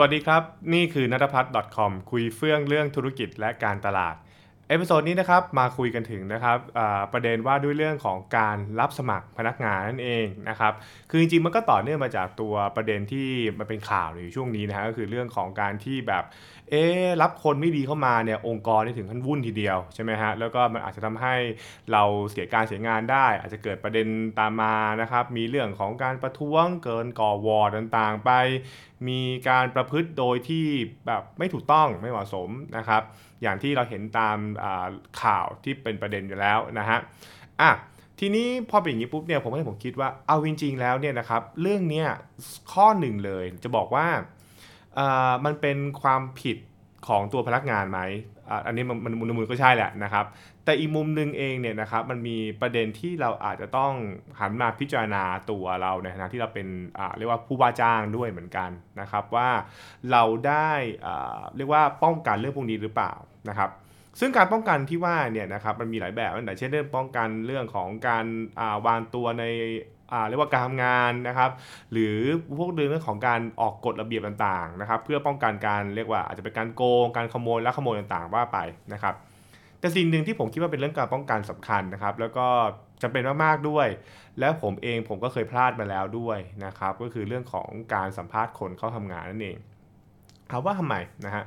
วัสดีครับ นี่คือนัทพัฒน์ .com คุยเฟื่องเรื่องธุรกิจและการตลาด episode นี้นะครับมาคุยกันถึงนะครับประเด็นว่าด้วยเรื่องของการรับสมัครพนักงานนั่นเองนะครับคือจริงๆมันก็ต่อเนื่องมาจากตัวประเด็นที่มันเป็นข่าวอยู่ช่วงนี้นะฮะก็คือเรื่องของการที่แบบ เอ๊รับคนไม่ดีเข้ามาเนี่ยองค์กรนี่ถึงขั้นวุ่นทีเดียวใช่ไหมฮะแล้วก็มันอาจจะทำให้เราเสียการเสียงานได้ อาจจะเกิดประเด็นตามมานะครับมีเรื่องของการประท้วงเกินก่อวอร์ดต่างๆ ไป มีการประพฤติโดยที่แบบไม่ถูกต้องไม่เหมาะสมนะครับอย่างที่เราเห็นตามข่าวที่เป็นประเด็นอยู่แล้วนะฮะอะทีนี้พอเป็นอย่างนี้ปุ๊บเนี่ยผมให้ผมคิดว่าเอาจริงๆแล้วเนี่ยนะครับเรื่องเนี้ยข้อหนึ่งเลยจะบอกว่า มันเป็นความผิดของตัวพนักงานไหมอันนี้มันมันมุมมือก็ใช่แหละนะครับ แต่อีกมุมหนึ่งเองเนี่ยนะครับมันมีประเด็นที่เราอาจจะต้องหันมาพิจารณาตัวเราในฐานะที่เราเป็นเรียกว่าผู้ว่าจ้างด้วยเหมือนกันนะครับว่าเราได้เรียกว่าป้องกันเรื่องพวกนี้หรือเปล่านะครับซึ่งการป้องกันที่ว่าเนี่ยนะครับมันมีหลายแบบตั้งแต่เช่นเรื่องป้องกันเรื่องของการาวางตัวใน เรียกว่าการทำงานนะครับ หรือพวกเรื่องของการออกกฎระเบียบต่างๆนะครับ เพื่อป้องกันการเรียกว่าอาจจะเป็นการโกงการขโมยและขโมยต่างๆว่าไปนะครับ แต่สิ่งหนึ่งที่ผมคิดว่าเป็นเรื่องการป้องกันสำคัญนะครับ แล้วก็จำเป็นมากๆด้วย และผมเองผมก็เคยพลาดมาแล้วด้วยนะครับ ก็คือเรื่องของการสัมภาษณ์คนเข้าทำงานนั่นเองถามว่าทำไมนะฮะ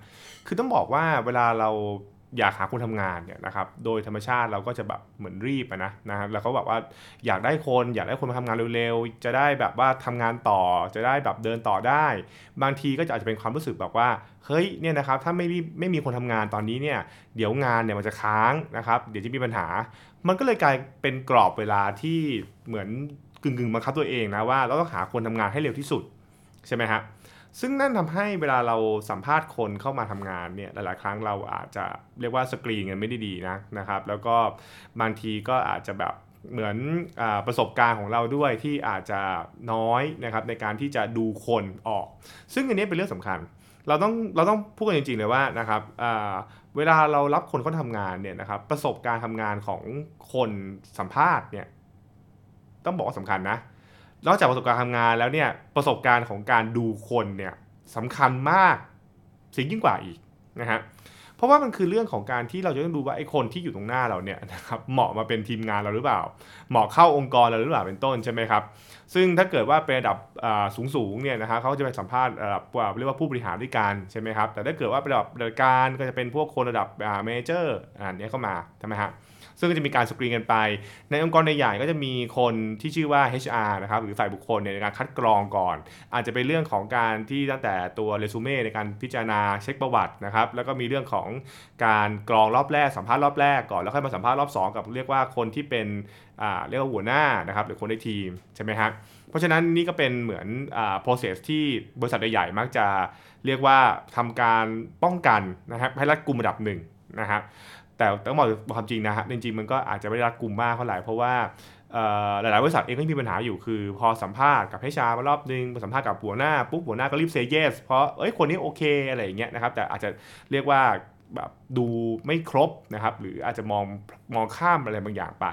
คือต้องบอกว่าเวลาเรา อยากหาคนทำงานเนี่ยนะครับ โดยธรรมชาติเราก็จะแบบเหมือนรีบะนะนะครับแล้วเขาบอกว่าอยากได้คนอยากได้คนมาทำงานเร็วๆ จะได้แบบว่าทำงานต่อจะได้แบบเดินต่อได้ บางทีก็จะอาจจะเป็นความรู้สึกแบบว่าเฮ้ยเนี่ยนะครับถ้าไม่รีบไม่มีคนทำงานตอนนี้เนี่ยเดี๋ยวงานเนี่ยมันจะค้างนะครับเดี๋ยวจะมีปัญหา มันก็เลยกลายเป็นกรอบเวลาที่เหมือนกึ่งๆบังคับตัวเองนะว่าเราต้องหาคนทำงานให้เร็วที่สุดใช่ไหมฮะ ซึ่งนั่นทำให้เวลาเราสัมภาษณ์คนเข้ามาทำงานเนี่ยหลาย ๆ ครั้งเราอาจจะเรียกว่าสกรีนกันไม่ได้ดีนะนะครับ แล้วก็บางทีก็อาจจะแบบเหมือนอประสบการณ์ของเราด้วยที่อาจจะน้อยนะครับในการที่จะดูคนออก ซึ่งอันนี้เป็นเรื่องสำคัญ เราต้องเราต้องพูดกันจริง ๆ เลยว่านะครับเวลาเรารับคนเข้าทำงานเนี่ยนะครับประสบการณ์ทำงานของคนสัมภาษณ์เนี่ยต้องบอกว่าสำคัญนะ นอกจากประสบการณ์ทำงานแล้วเนี่ยประสบการณ์ของการดูคนเนี่ยสำคัญมากสิ่งยิ่งกว่าอีกนะฮะเพราะว่ามันคือเรื่องของการที่เราจะต้องดูว่าไอ้คนที่อยู่ตรงหน้าเราเนี่ยนะครับเหมาะมาเป็นทีมงานเราหรือเปล่า เหมาะเข้าองค์กรเราหรือเปล่าเป็นต้นใช่ไหมครับซึ่งถ้าเกิดว่าเป็นระดับสูงสูงๆเนี่ยนะฮะเขาจะไปสัมภาษณ์ระดับเรียกว่าผู้บริหารด้วยกันใช่ไหมครับแต่ถ้าเกิดว่าเป็นระดับระดับการก็จะเป็นพวกคนระดับ manager อ่าเนี้เข้ามาใช่ไหมฮะ ซึ่งก็จะมีการสกรีนกันไป ในองค์กรใหญ่ก็จะมีคนที่ชื่อว่า HR นะครับหรือฝ่ายบุคคลเนี่ยในการคัดกรองก่อน อาจจะเป็นเรื่องของการที่ตั้งแต่ตัวเรซูเม่ในการพิจารณาเช็คประวัตินะครับแล้วก็มีเรื่องของการกรองรอบแรกสัมภาษณ์รอบแรกก่อนแล้วค่อยมาสัมภาษณ์รอบสองกับเรียกว่าคนที่เป็นเรียกว่าหัวหน้านะครับหรือคนในทีมใช่ไหมฮะเพราะฉะนั้นนี่ก็เป็นเหมือนอ process ที่บริษัทใหญ่ๆมักจะเรียกว่าทำการป้องกันนะครับให้รัดกุมระดับหนึ่งนะครับ แต่ต้องบอกความจริงนะฮะจริงๆมันก็อาจจะไม่ได้รัดกลุ่มมากเท่าไหร่เพราะว่าหลายๆบริษัทเองก็มีปัญหาอยู่คือ พอสัมภาษณ์กับให้ชามารอบนึงพอสัมภาษณ์กับหัวหน้าปุ๊บหัวหน้าก็รีบเซย์เยสเพราะเอ้ยคนนี้โอเคอะไรอย่างเงี้ยนะครับแต่อาจจะเรียกว่าแบบดูไม่ครบนะครับหรืออาจจะมองมองข้ามอะไรบางอย่างไป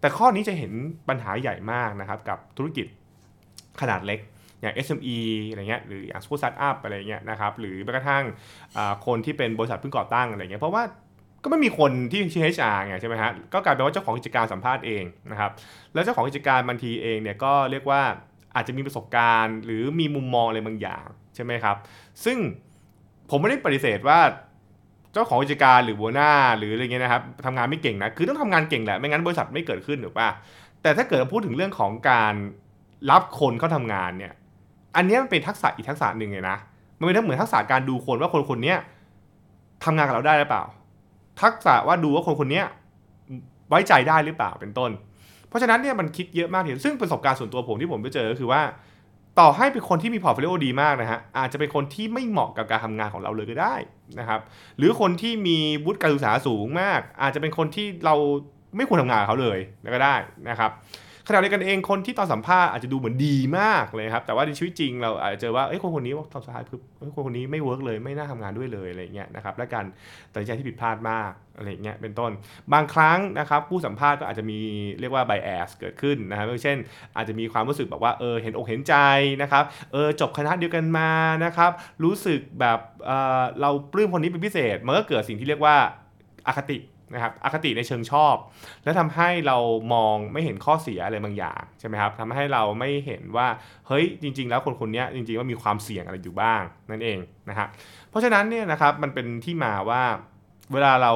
แต่ข้อนี้จะเห็นปัญหาใหญ่มากนะครับกับธุรกิจขนาดเล็กอย่าง SME อะไรเงี้ยหรืออย่างสตาร์ทอัพอะไรเงี้ยนะครับหรือแม้กระทั่งคนที่เป็นบริษัทเพิ่งก่อตั้งอะไรเงี้ยเพราะว่า ก็ไม่มีคนที่ชื่ HR ไงใช่ไหมฮะก็กลายเป็นว่าเจ้าของกิจการสัมภาษณ์เองนะครับแล้วเจ้าของกิจการบางทีเองเนี่ยก็เรียกว่าอาจจะมีประสบการณ์ หรือมีมุมมองอะไรบางอย่างใช่ไหมครับ ซึ่งผมไม่ได้ปฏิเสธว่าเจ้าของกิจการหรือหัวหน้าหรืออะไรเงี้ยนะครับทำงานไม่เก่งนะคือต้องทำงานเก่งแหละไม่งั้นบริษัทไม่เกิดขึ้นหรือป่ะแต่ถ้าเกิดพูดถึงเรื่องของการรับคนเข้าทำงานเนี่ยอันนี้มันเป็นทักษะอีกทักษะหนึ่งเลยนะมันเป็นเหมือนทักษะการดูคนว่าคนคนนี้ทำงานกับเราได้หรือเปล่า ทักษะว่าดูว่าคนคนนี้ไว้ใจได้หรือเปล่าเป็นต้น เพราะฉะนั้นเนี่ยมันคิดเยอะมากทีเดียวซึ่งประสบการณ์ส่วนตัวผมที่ผมไปเจอก็คือว่า ต่อให้เป็นคนที่มี portfolio ดีมากนะฮะอาจจะเป็นคนที่ไม่เหมาะกับการทำงานของเราเลยก็ได้นะครับ หรือคนที่มีวุฒิการศึกษาสูงมาก อาจจะเป็นคนที่เราไม่ควรทำงานกับเขาเลยก็ได้นะครับ ขณะเดียวกันเองคนที่ตอนสัมภาษณ์อาจจะดูเหมือนดีมากเลยครับ แต่ว่าในชีวิตจริงเราอาจจะเจอว่าเอ้ยคนคนนี้ตอนสุดท้ายคือคนคนนี้ไม่ work เลยไม่น่าทำงานด้วยเลยอะไรเงี้ยนะครับและการตัดสินใจที่ผิดพลาดมากอะไรเงี้ยเป็นต้นบางครั้งนะครับผู้สัมภาษณ์ก็อาจจะมีเรียกว่า bias เกิดขึ้นนะครับเช่น อาจจะมีความรู้สึกแบบว่าเออเห็นอกเห็นใจนะครับเออจบคณะเดียวกันมานะครับรู้สึกแบบเออเราปลื้มคนนี้เป็นพิเศษมันก็เกิดสิ่งที่เรียกว่าอาคติ นะครับอคติในเชิงชอบ แล้วทำให้เรามองไม่เห็นข้อเสียอะไรบางอย่างใช่ไหมครับทำให้เราไม่เห็นว่าเฮ้ยจริง ๆ แล้วคนคนนี้จริงๆว่ามีความเสี่ยงอะไรอยู่บ้างนั่นเองนะฮะเพราะฉะนั้นเนี่ยนะครับมันเป็นที่มาว่าเวลาเรา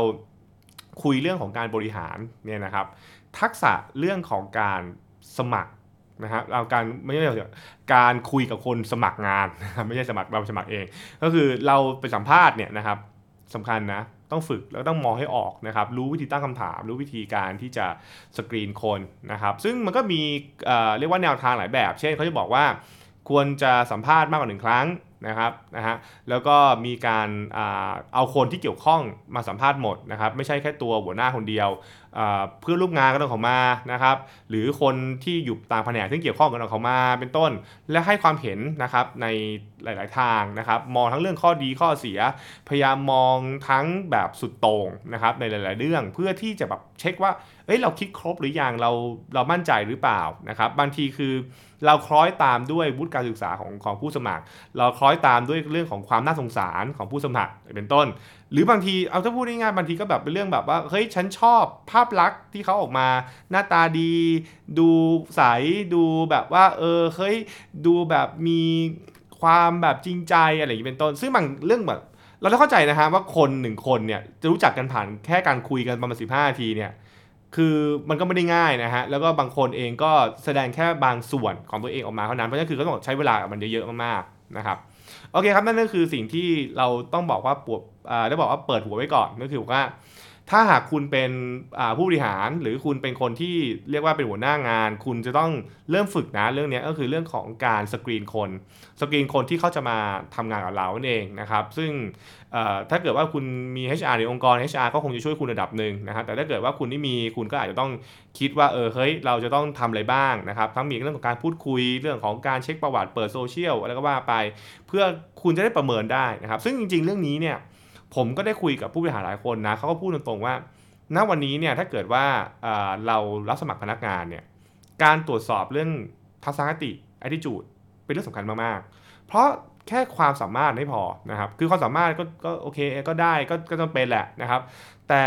คุยเรื่องของการบริหารเนี่ยนะครับทักษะเรื่องของการสมัครนะครับเราการไม่ใช่การคุยกับคนสมัครงานไม่ใช่สมัครเราสมัครเอง ก็คือเราไปสัมภาษณ์เนี่ยนะครับสำคัญนะ ต้องฝึกแล้วต้องมองให้ออกนะครับรู้วิธีตั้งคำถาม รู้วิธีการที่จะสกรีนคนนะครับซึ่งมันก็มีเเรียกว่าแนวทางหลายแบบ เช่นเขาจะบอกว่าควรจะสัมภาษณ์มากกว่าหนึ่งครั้งนะครับนะฮะแล้วก็มีการเอาคนที่เกี่ยวข้องมาสัมภาษณ์หมดนะครับไม่ใช่แค่ตัวหัวหน้าคนเดียว เพื่อร่วมงานก็ต้องเขามานะครับหรือคนที่อยู่ต่างแผนกที่เกี่ยวข้องกันเขามาเป็นต้น และให้ความเห็นนะครับในหลาย ๆ ทางนะครับมองทั้งเรื่องข้อดีข้อเสีย พยายามมองทั้งแบบสุดโต่งนะครับในหลาย ๆ เรื่องเพื่อที่จะแบบเช็คว่าเอ้ยเราคิดครบหรืออยังเราเรามั่นใจหรือเปล่านะครับบางทีคือเราคล้อยตามด้วยวุฒิการศึกษาของของผู้สมัคร เราคล้อยตามด้วยเรื่องของความน่าสงสารของผู้สมัครเป็นต้นหรือบางทีเอาถ้าพูดง่ายๆบางทีก็แบบเป็นเรื่องแบบว่าเฮ้ยฉันชอบภาพลักษณ์ที่เขาออกมา หน้าตาดี ดูใสดูแบบว่า เออเฮ้ยดูแบบมีความแบบจริงใจอะไรอย่างนี้เป็นต้น ซึ่งบางเรื่องแบบเราต้องเข้าใจนะฮะว่าคนหนึ่งคนเนี่ยจะรู้จักกันผ่านแค่การคุยกันประมาณสิบห้านาทีเนี่ยคือมันก็ไม่ได้ง่ายนะฮะ แล้วก็บางคนเองก็แสดงแค่บางส่วนของตัวเองออกมาเท่านั้น เพราะฉะนั้นคือก็ต้องใช้เวลามันเยอะๆมากๆนะครับ โอเคครับนั่นก็คือสิ่งที่เราต้องบอกว่าปวดได้บอกว่าเปิดหัวไว้ก่อนก็คือว่า ถ้าหากคุณเป็นผู้บริหารหรือคุณเป็นคนที่เรียกว่าเป็นหัวหน้างาน คุณจะต้องเริ่มฝึกนะเรื่องนี้ก็คือเรื่องของการสกรีนคนสกรีนคนที่เขาจะมาทำงานกับเราเองนะครับ ซึ่งถ้าเกิดว่าคุณมี HR ในองค์กร HR ก็คงจะช่วยคุณระดับหนึ่งนะครับแต่ถ้าเกิดว่าคุณไม่มีคุณก็อาจจะต้องคิดว่าเออเฮ้ยเราจะต้องทำอะไรบ้างนะครับทั้งมีเรื่องของการพูดคุยเรื่องของการเช็คประวัติเปิดโซเชียลอะไรก็ว่าไป เพื่อคุณจะได้ประเมินได้นะครับ ซึ่งจริง ๆ เรื่องนี้เนี่ย ผมก็ได้คุยกับผู้บริหารหลายคนนะเขาก็พูดตรงๆว่า ณวันนี้เนี่ยถ้าเกิดว่าเรารับสมัครพนักงานเนี่ยการตรวจสอบเรื่องทัศนคติ attitude เป็นเรื่องสำคัญมากๆ เพราะแค่ความสามารถไม่พอนะครับ คือความสามารถก็ก็โอเคก็ได้ก็ก็จำเป็นแหละนะครับ แต่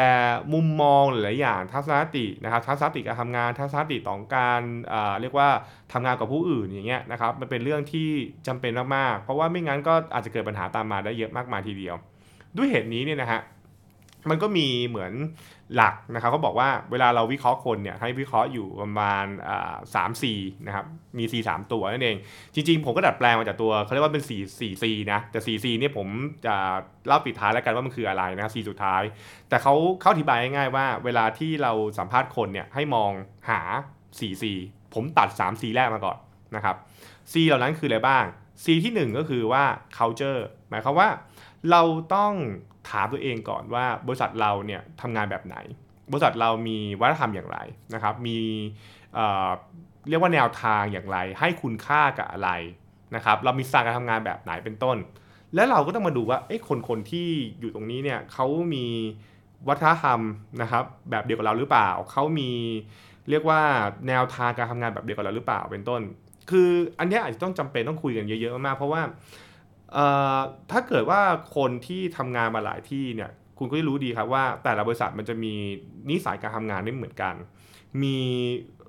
มุมมองหลายอย่างทัศนคตินะครับทัศนคติการทำงานทัศนคติต่อการเรียกว่าทำงานกับผู้อื่นอย่างเงี้ยนะครับมันเป็นเรื่องที่จำเป็นมากๆ เพราะว่าไม่งั้นก็อาจจะเกิดปัญหาตามมาได้เยอะมากมายทีเดียว ด้วยเหตุนี้เนี่ยนะฮะมันก็มีเหมือนหลักนะครับเขาบอกว่าเวลาเราวิเคราะห์คนเนี่ยให้วิเคราะห์อยู่ประมาณสามสี่นะครับมี C สามตัวนั่นเอง จริงๆ ผมก็ดัดแปลงมาจากตัวเขาเรียกว่าเป็น 4 4 C นะแต่ 4 C เนี่ยผมจะเล่าปิดท้ายแล้วกันว่ามันคืออะไรนะครับ C สุดท้าย แต่เขาเขาอธิบายง่ายๆว่า เวลาที่เราสัมภาษณ์คนเนี่ยให้มองหา 4 C ผมตัด 3 C แรกมาก่อนนะครับ C เหล่านั้นคืออะไรบ้าง C ที่ 1 ก็คือว่า culture หมายความว่า เราต้องถามตัวเองก่อนว่าบริษัทเราเนี่ยทำงานแบบไหน บริษัทเรามีวัฒนธรรมอย่างไรนะครับ มีเรียกว่าแนวทางอย่างไร ให้คุณค่ากับอะไรนะครับ เรามีสไตล์การทำงานแบบไหนเป็นต้น แล้วเราก็ต้องมาดูว่าเอ้คนคนที่อยู่ตรงนี้เนี่ยเขามีวัฒนธรรมนะครับ แบบเดียวกับเราหรือเปล่า เขามีเรียกว่าแนวทางการทำงานแบบเดียวกับเราหรือเปล่าเป็นต้น คืออันนี้อาจจะต้องจำเป็นต้องคุยกันเยอะๆมากเพราะว่าถ้าเกิดว่าคนที่ทำงานมาหลายที่เนี่ยคุณก็จะรู้ดีครับว่าแต่ละบริษัทมันจะมีนิสัยการทำงานไม่เหมือนกัน มี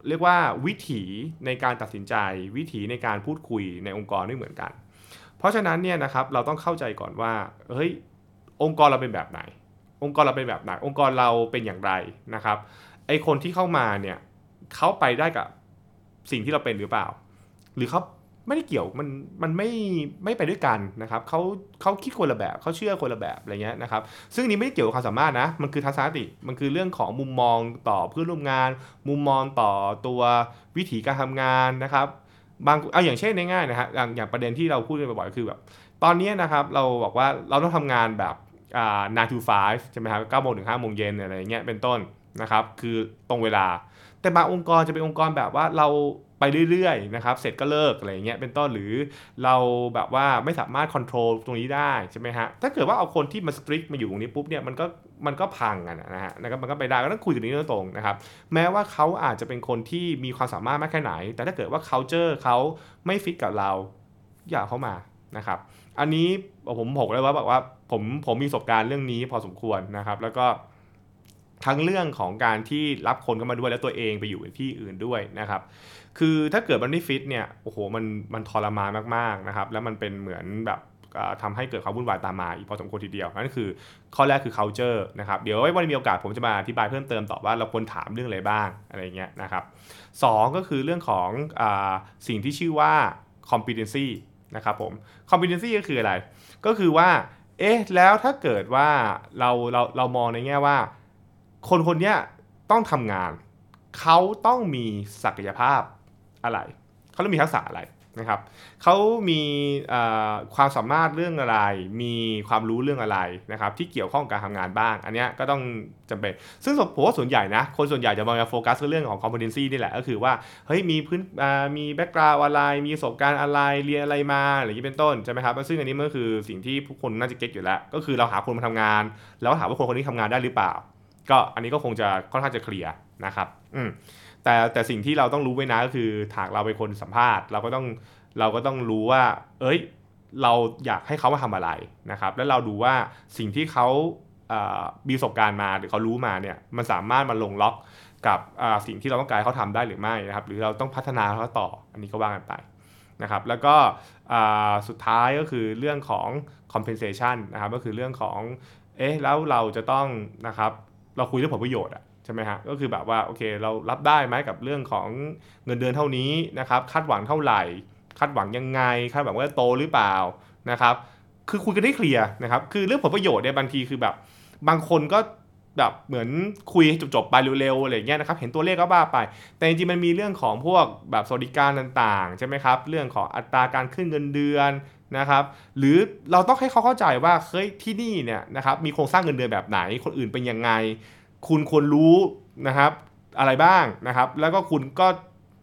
เรียกว่าวิถีในการตัดสินใจ วิถีในการพูดคุยในองค์กรไม่เหมือนกัน เพราะฉะนั้นเนี่ยนะครับเราต้องเข้าใจก่อนว่าเฮ้ยองค์กรเราเป็นแบบไหน องค์กรเราเป็นแบบไหน องค์กรเราเป็นอย่างไรนะครับไอคนที่เข้ามาเนี่ยเขาไปได้กับสิ่งที่เราเป็นหรือเปล่า หรือเขาไม่ได้เกี่ยวมันมันไม่ไม่ไปด้วยกันนะครับเขาเขาคิดคนละแบบเขาเชื่อคนละแบบอะไรเงี้ยนะครับซึ่งนี้ไม่ได้เกี่ยวกับความสามารถนะมันคือทัศนคติมันคือเรื่องของมุมมองต่อเพื่อนร่วมงาน มุมมองต่อตัววิถีการทำงานนะครับ บางเอาอย่างเช่นง่ายๆนะฮะอย่างอย่างประเด็นที่เราพูดกันบ่อยๆคือแบบตอนนี้นะครับเราบอกว่าเราต้องทำงานแบบอ่า nine to five ใช่ไหมครับเก้าโมงถึงห้าโมงเย็นอะไรเงี้ยเป็นต้นนะครับคือตรงเวลา แต่บางองค์กรจะเป็นองค์กรแบบว่าเรา ไปเรื่อยๆนะครับเสร็จก็เลิกอะไรเงี้ยเป็นต้นหรือเราแบบว่าไม่สามารถควบคุมตรงนี้ได้ใช่ไหมฮะถ้าเกิดว่าเอาคนที่มาสตริกมาอยู่ตรงนี้ปุ๊บเนี่ยมันก็มันก็พังกันนะฮะนะครับมันก็ไปได้ก็ต้องคุยกันนี้ตรงๆนะครับแม้ว่าเขาอาจจะเป็นคนที่มีความสามารถมากแค่ไหน แต่ถ้าเกิดว่า culture เขาไม่ฟิตกับเราอย่าเข้ามานะครับอันนี้ผมผมเลยว่าแบบว่าผมผมมีประสบการณ์เรื่องนี้พอสมควรนะครับ แล้วก็ทั้งเรื่องของการที่รับคนเข้ามาด้วยแล้วตัวเองไปอยู่ที่อื่นด้วยนะครับ คือถ้าเกิดมันไม่ฟิตเนี่ยโอ้โหมันมันทรมานมากๆนะครับแล้วมันเป็นเหมือนแบบทำให้เกิดความวุ่นวายตามมาอีกพอสมควรทีเดียวนั่นคือข้อแรกคือ culture นะครับเดี๋ยวไว้วันมีโอกาสผมจะมาอธิบายเพิ่มเติมต่อว่าเราควรถามเรื่องอะไรบ้างอะไรเงี้ยนะครับสก็คือเรื่องของอสิ่งที่ชื่อว่า competency นะครับผม competency ก็คืออะไร ก็คือว่าเอ๊ะแล้วถ้าเกิดว่าเราเราเรามองในแง่ว่า คนคนนี้ต้องทำงาน เขาต้องมีศักยภาพ อะไร เขาต้องมีทักษะอะไรนะครับเขามีความสามารถเรื่องอะไร มีความรู้เรื่องอะไรนะครับที่เกี่ยวข้องกับการทำงานบ้าง อันนี้ก็ต้องจำเป็น ซึ่งผมว่าส่วนใหญ่นะ คนส่วนใหญ่จะมองโฟกัสเรื่องของ competency นี่แหละก็คือว่าเฮ้ยมีพื้นมีแบ็กกราวอะไร มีประสบการณ์อะไรเรียนอะไรมาอะไรอย่างนี้เป็นต้นใช่ไหมครับซึ่งอันนี้มันก็คือสิ่งที่ผู้คนน่าจะเก็ตอยู่แล้ว ก็คือเราหาคนมาทำงาน แล้วถามว่าคนคนนี้ทำงานได้หรือเปล่า ก็อันนี้ก็คงจะค่อนข้างจะเคลียร์นะครับอืม แต่แต่สิ่งที่เราต้องรู้ไว้นะก็คือถากเราเป็นคนสัมภาษณ์ เราก็ต้องเราก็ต้องรู้ว่า เอ้ย เราอยากให้เขามาทำอะไรนะครับ แล้วเราดูว่าสิ่งที่เขามีประสบการณ์มาหรือเขารู้มาเนี่ยมันสามารถมาลงล็อกกับสิ่งที่เราต้องการเขาทำได้หรือไม่นะครับ หรือเราต้องพัฒนาเขาต่ออันนี้ก็ว่ากันไปนะครับแล้วก็สุดท้ายก็คือเรื่องของ compensation นะครับก็คือเรื่องของเอ๊ะแล้วเราจะต้องนะครับเราคุยเรื่องผลประโยชน์อะ ช่ไหมฮะก็คือแบบว่าโอเคเรารับได้ไหมกับเรื่องของเงินเดือนเท่านี้นะครับคาดหวังเท่าไหร่คาดหวังยังไงคาดหวังว่าโตหรือเปล่านะครับ คือคุยกันได้เคลียร์นะครับคือเรื่องผลประโยชน์เนี่ยบางทีคือแบบบางคนก็แบบเหมือนคุยจบๆไปเร็วๆอะไรเงี้ยนะครับเห็นตัวเลขก็บ้าไป แต่จริงๆมันมีเรื่องของพวกแบบสวัสดิการต่างๆใช่ไหมครับเรื่องของอัตราการขึ้นเงินเดือนนะครับหรือเราต้องให้เขาเข้าใจว่าเฮ้ยที่นี่เนี่ยนะครับมีโครงสร้างเงินเดือนแบบไหนคนอื่นเป็นยังไง คุณควรรู้นะครับอะไรบ้างนะครับ แล้วก็คุณก็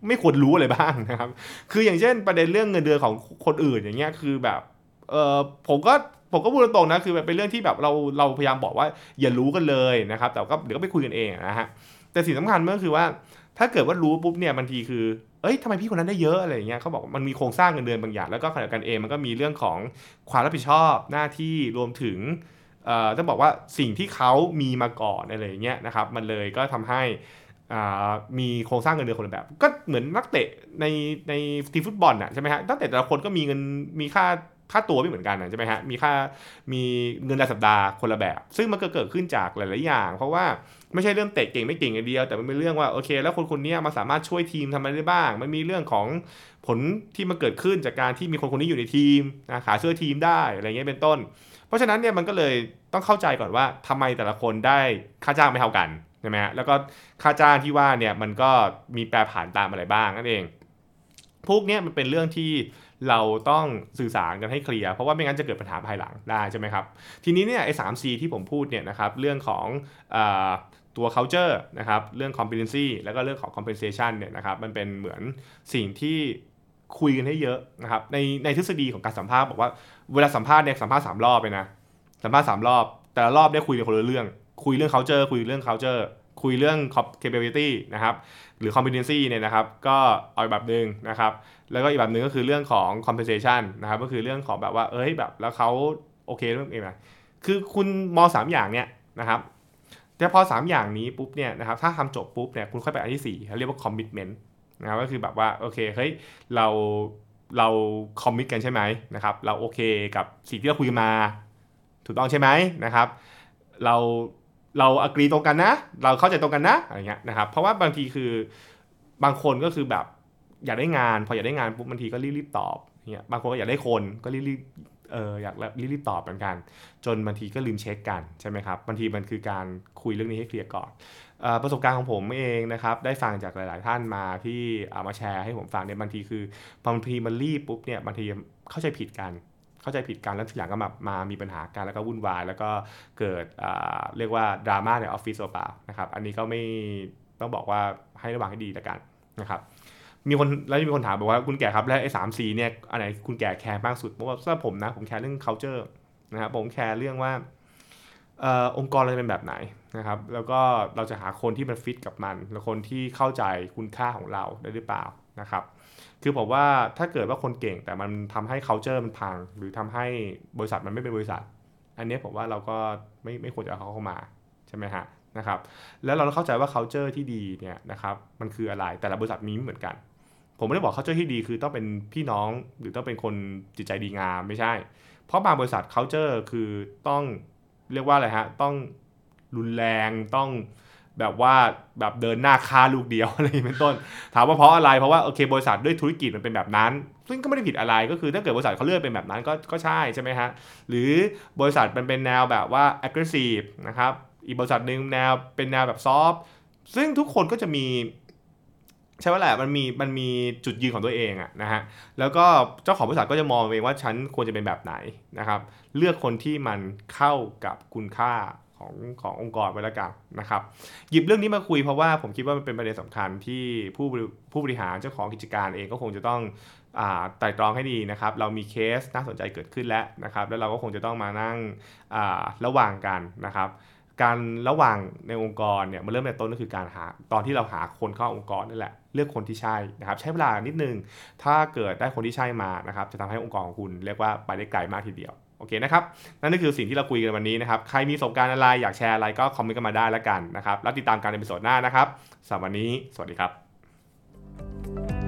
ไม่ควรรู้อะไรบ้างนะครับ คืออย่างเช่นประเด็นเรื่องเงินเดือนของคนอื่นอย่างเงี้ยคือแบบเออผมก็ผมก็พูดตรงๆนะคือแบบเป็นเรื่องที่แบบเราเราพยายามบอกว่าอย่ารู้กันเลยนะครับ แต่ก็เดี๋ยวก็ไปคุยกันเองนะฮะแต่สิ่งสำคัญก็คือว่า ถ้าเกิดว่ารู้ปุ๊บเนี่ยบางทีคือเอ้ยทำไมพี่คนนั้นได้เยอะอะไรอย่างเงี้ยเขาบอกมันมีโครงสร้างเงินเดือนบางอย่างแล้วก็ขณะกันเองมันก็มีเรื่องของความรับผิดชอบหน้าที่รวมถึง ต้องบอกว่าสิ่งที่เขามีมาก่อนอะไรเงี้ยนะครับมันเลยก็ทำให้มีโครงสร้างเงินเดือนคนละแบบ ก็เหมือนนักเตะในในทีมฟุตบอลน่ะใช่ไหมฮะตั้งแต่แต่ละคนก็มีเงินมีค่าค่าตัวไม่เหมือนกันใช่ไหมฮะ มีค่า มีเงินรายสัปดาห์คนละแบบ ซึ่งมันก็เกิดขึ้นจากหลาย ๆ อย่าง เพราะว่าไม่ใช่เรื่องเตะเก่งไม่เก่งอย่างเดียว แต่มันเป็นเรื่องว่าโอเค แล้วคนคนนี้มาสามารถช่วยทีมทำอะไรได้บ้าง มันมีเรื่องของผลที่มันเกิดขึ้นจากการที่มีคนคนนี้อยู่ในทีมนะขาเสื้อทีมได้อะไรเงี้ยเป็นต้น เพราะฉะนั้นเนี่ยมันก็เลยต้องเข้าใจก่อนว่าทำไมแต่ละคนได้ค่าจ้างไม่เท่ากันใช่ไหมฮะแล้วก็ค่าจ้างที่ว่าเนี่ยมันก็มีแปรผันตามอะไรบ้างนั่นเอง พวกนี้มันเป็นเรื่องที่เราต้องสื่อสารกันให้เคลียร์เพราะว่าไม่งั้นจะเกิดปัญหาภายหลังได้ใช่ไหมครับ ทีนี้เนี่ยไอ้สาม C ที่ผมพูดเนี่ยนะครับเรื่องของอตัว culture นะครับเรื่อง competency แล้วก็เรื่องของ compensation เนี่ยนะครับมันเป็นเหมือนสิ่งที่ คุยกันให้เยอะนะครับในในทฤษฎีของการสัมภาษณ์บอกว่าเวลาสัมภาษณ์เนี่ยสัมภาษณ์สามรอบไปนะสัมภาษณ์สามรอบ แต่ละรอบได้คุยกันคนละเรื่อง คุยเรื่อง culture คุยเรื่อง culture คุยเรื่อง capability นะครับหรือ competency เนี่ยนะครับก็เอาแบบหนึ่งนะครับแล้วก็อีกแบบหนึ่งก็คือเรื่องของ compensation นะครับก็คือเรื่องของแบบว่าเอ้ยแบบแล้วเขาโอเคเรื่องเองไหมคือคุณมองสามอย่างเนี่ยนะครับแต่พอ 3 อย่างนี้ปุ๊บเนี่ยนะครับถ้าทำจบปุ๊บเนี่ยคุณค่อยไปอันที่4เขาเรียกว่า commitment นะครับก็คือแบบว่าโอเคเฮ้ยเราเราคอมมิตกันใช่ไหมนะครับเราโอเคกับสิ่งที่เราคุยมาถูกต้องใช่ไหมนะครับเราเราอกรีตรงกันนะ เราเข้าใจตรงกันนะอะไรเงี้ยนะครับเพราะว่าบางทีคือบางคนก็คือแบบอยากได้งาน พออยากได้งานปุ๊บบางทีก็รีบๆตอบเงี้ยบางคนก็อยากได้คนก็รีบ เอออยากรีบๆตอบเหมือนกัน จนบางทีก็ลืมเช็คกันใช่ไหมครับบางทีมันคือการคุยเรื่องนี้ให้เคลียร์ก่อนประสบการณ์ของผมเองนะครับได้ฟังจากหลาย ๆ ท่านมาที่เอามาแชร์ให้ผมฟังเนี่ยบางทีคือบางทีมันรีบปุ๊บเนี่ยบางทีเข้าใจผิดกัน เข้าใจผิดกันแล้วทุกอย่างก็มามามีปัญหากันแล้วก็วุ่นวาย แล้วก็เกิดเรียกว่าดราม่าในออฟฟิศเปล่านะครับอันนี้ก็ไม่ต้องบอกว่าให้ระวังให้ดีละกันนะครับ มีคนแล้วมีคนถามบอกว่าคุณแก่ครับแล้วไอ้สามสิ่งเนี่ยอันไหนคุณแก่แคร์มากสุดเพราะว่าสำหรับผมนะผมแคร์เรื่อง culture นะครับผมแคร์เรื่องว่าองค์กรเราจะเป็นแบบไหนนะครับแล้วก็เราจะหาคนที่มันฟิตกับมัน แล้วคนที่เข้าใจคุณค่าของเราได้หรือเปล่านะครับคือผมว่าถ้าเกิดว่าคนเก่งแต่มันทำให้ culture มันพัง หรือทำให้บริษัทมันไม่เป็นบริษัท อันนี้ผมว่าเราก็ไม่ไม่ควรจะเอาเขาเข้ามาใช่ไหมฮะนะครับแล้วเราเข้าใจว่า culture ที่ดีเนี่ยนะครับมันคืออะไรแต่ละบริษัทมีไม่เหมือนกัน ผมไม่ได้บอก culture ที่ดีคือต้องเป็นพี่น้องหรือต้องเป็นคนจิตใจดีงามไม่ใช่ เพราะบางบริษัท culture คือต้องเรียกว่าอะไรฮะต้องรุนแรงต้องแบบว่าแบบเดินหน้าค่าลูกเดียวอะไรเป็นต้น ถามว่าเพราะอะไรเพราะว่าโอเคบริษัทด้วยธุรกิจมันเป็นแบบนั้น ซึ่งก็ไม่ได้ผิดอะไรก็คือถ้าเกิดบริษัทเขาเลือกเป็นแบบนั้นก็ก็ใช่ใช่ไหมฮะหรือบริษัทมันเป็นแนวแบบว่า aggressive นะครับอีกบริษัทหนึ่งแนวเป็นแนวแบบซอฟซึ่งทุกคนก็จะมี ใช่ไหมแหละมันมีมันมีจุดยืนของตัวเองอะนะฮะแล้วก็เจ้าของบริษัทก็จะมองเองว่าฉันควรจะเป็นแบบไหนนะครับ เลือกคนที่มันเข้ากับคุณค่าของขององค์กรไปแล้วกันนะครับ หยิบเรื่องนี้มาคุยเพราะว่าผมคิดว่ามันเป็นประเด็นสำคัญที่ผู้ผู้บริหารเจ้าของกิจการเองก็คงจะต้องไต่ตรองให้ดีนะครับ เรามีเคสน่าสนใจเกิดขึ้นแล้วนะครับ แล้วเราก็คงจะต้องมานั่งระว่างกันนะครับการระหว่างในองค์กรเนี่ยมันเริ่มในต้นก็คือการหาตอนที่เราหาคนเข้าองค์กรนั่นแหละ เลือกคนที่ใช่นะครับใช้เวลานิดนึง ถ้าเกิดได้คนที่ใช่มานะครับจะทำให้องค์กรของคุณเรียกว่าไปได้ไกลมากทีเดียวโอเคนะครับนั่นก็คือสิ่งที่เราคุยกันวันนี้นะครับใครมีประสบการณ์อะไรอยากแชร์อะไรก็คอมเมนต์กันมาได้แล้วกันนะครับแล้วติดตามการในพิโซดหน้านะครับสำหรับวันนี้ สวัสดีครับ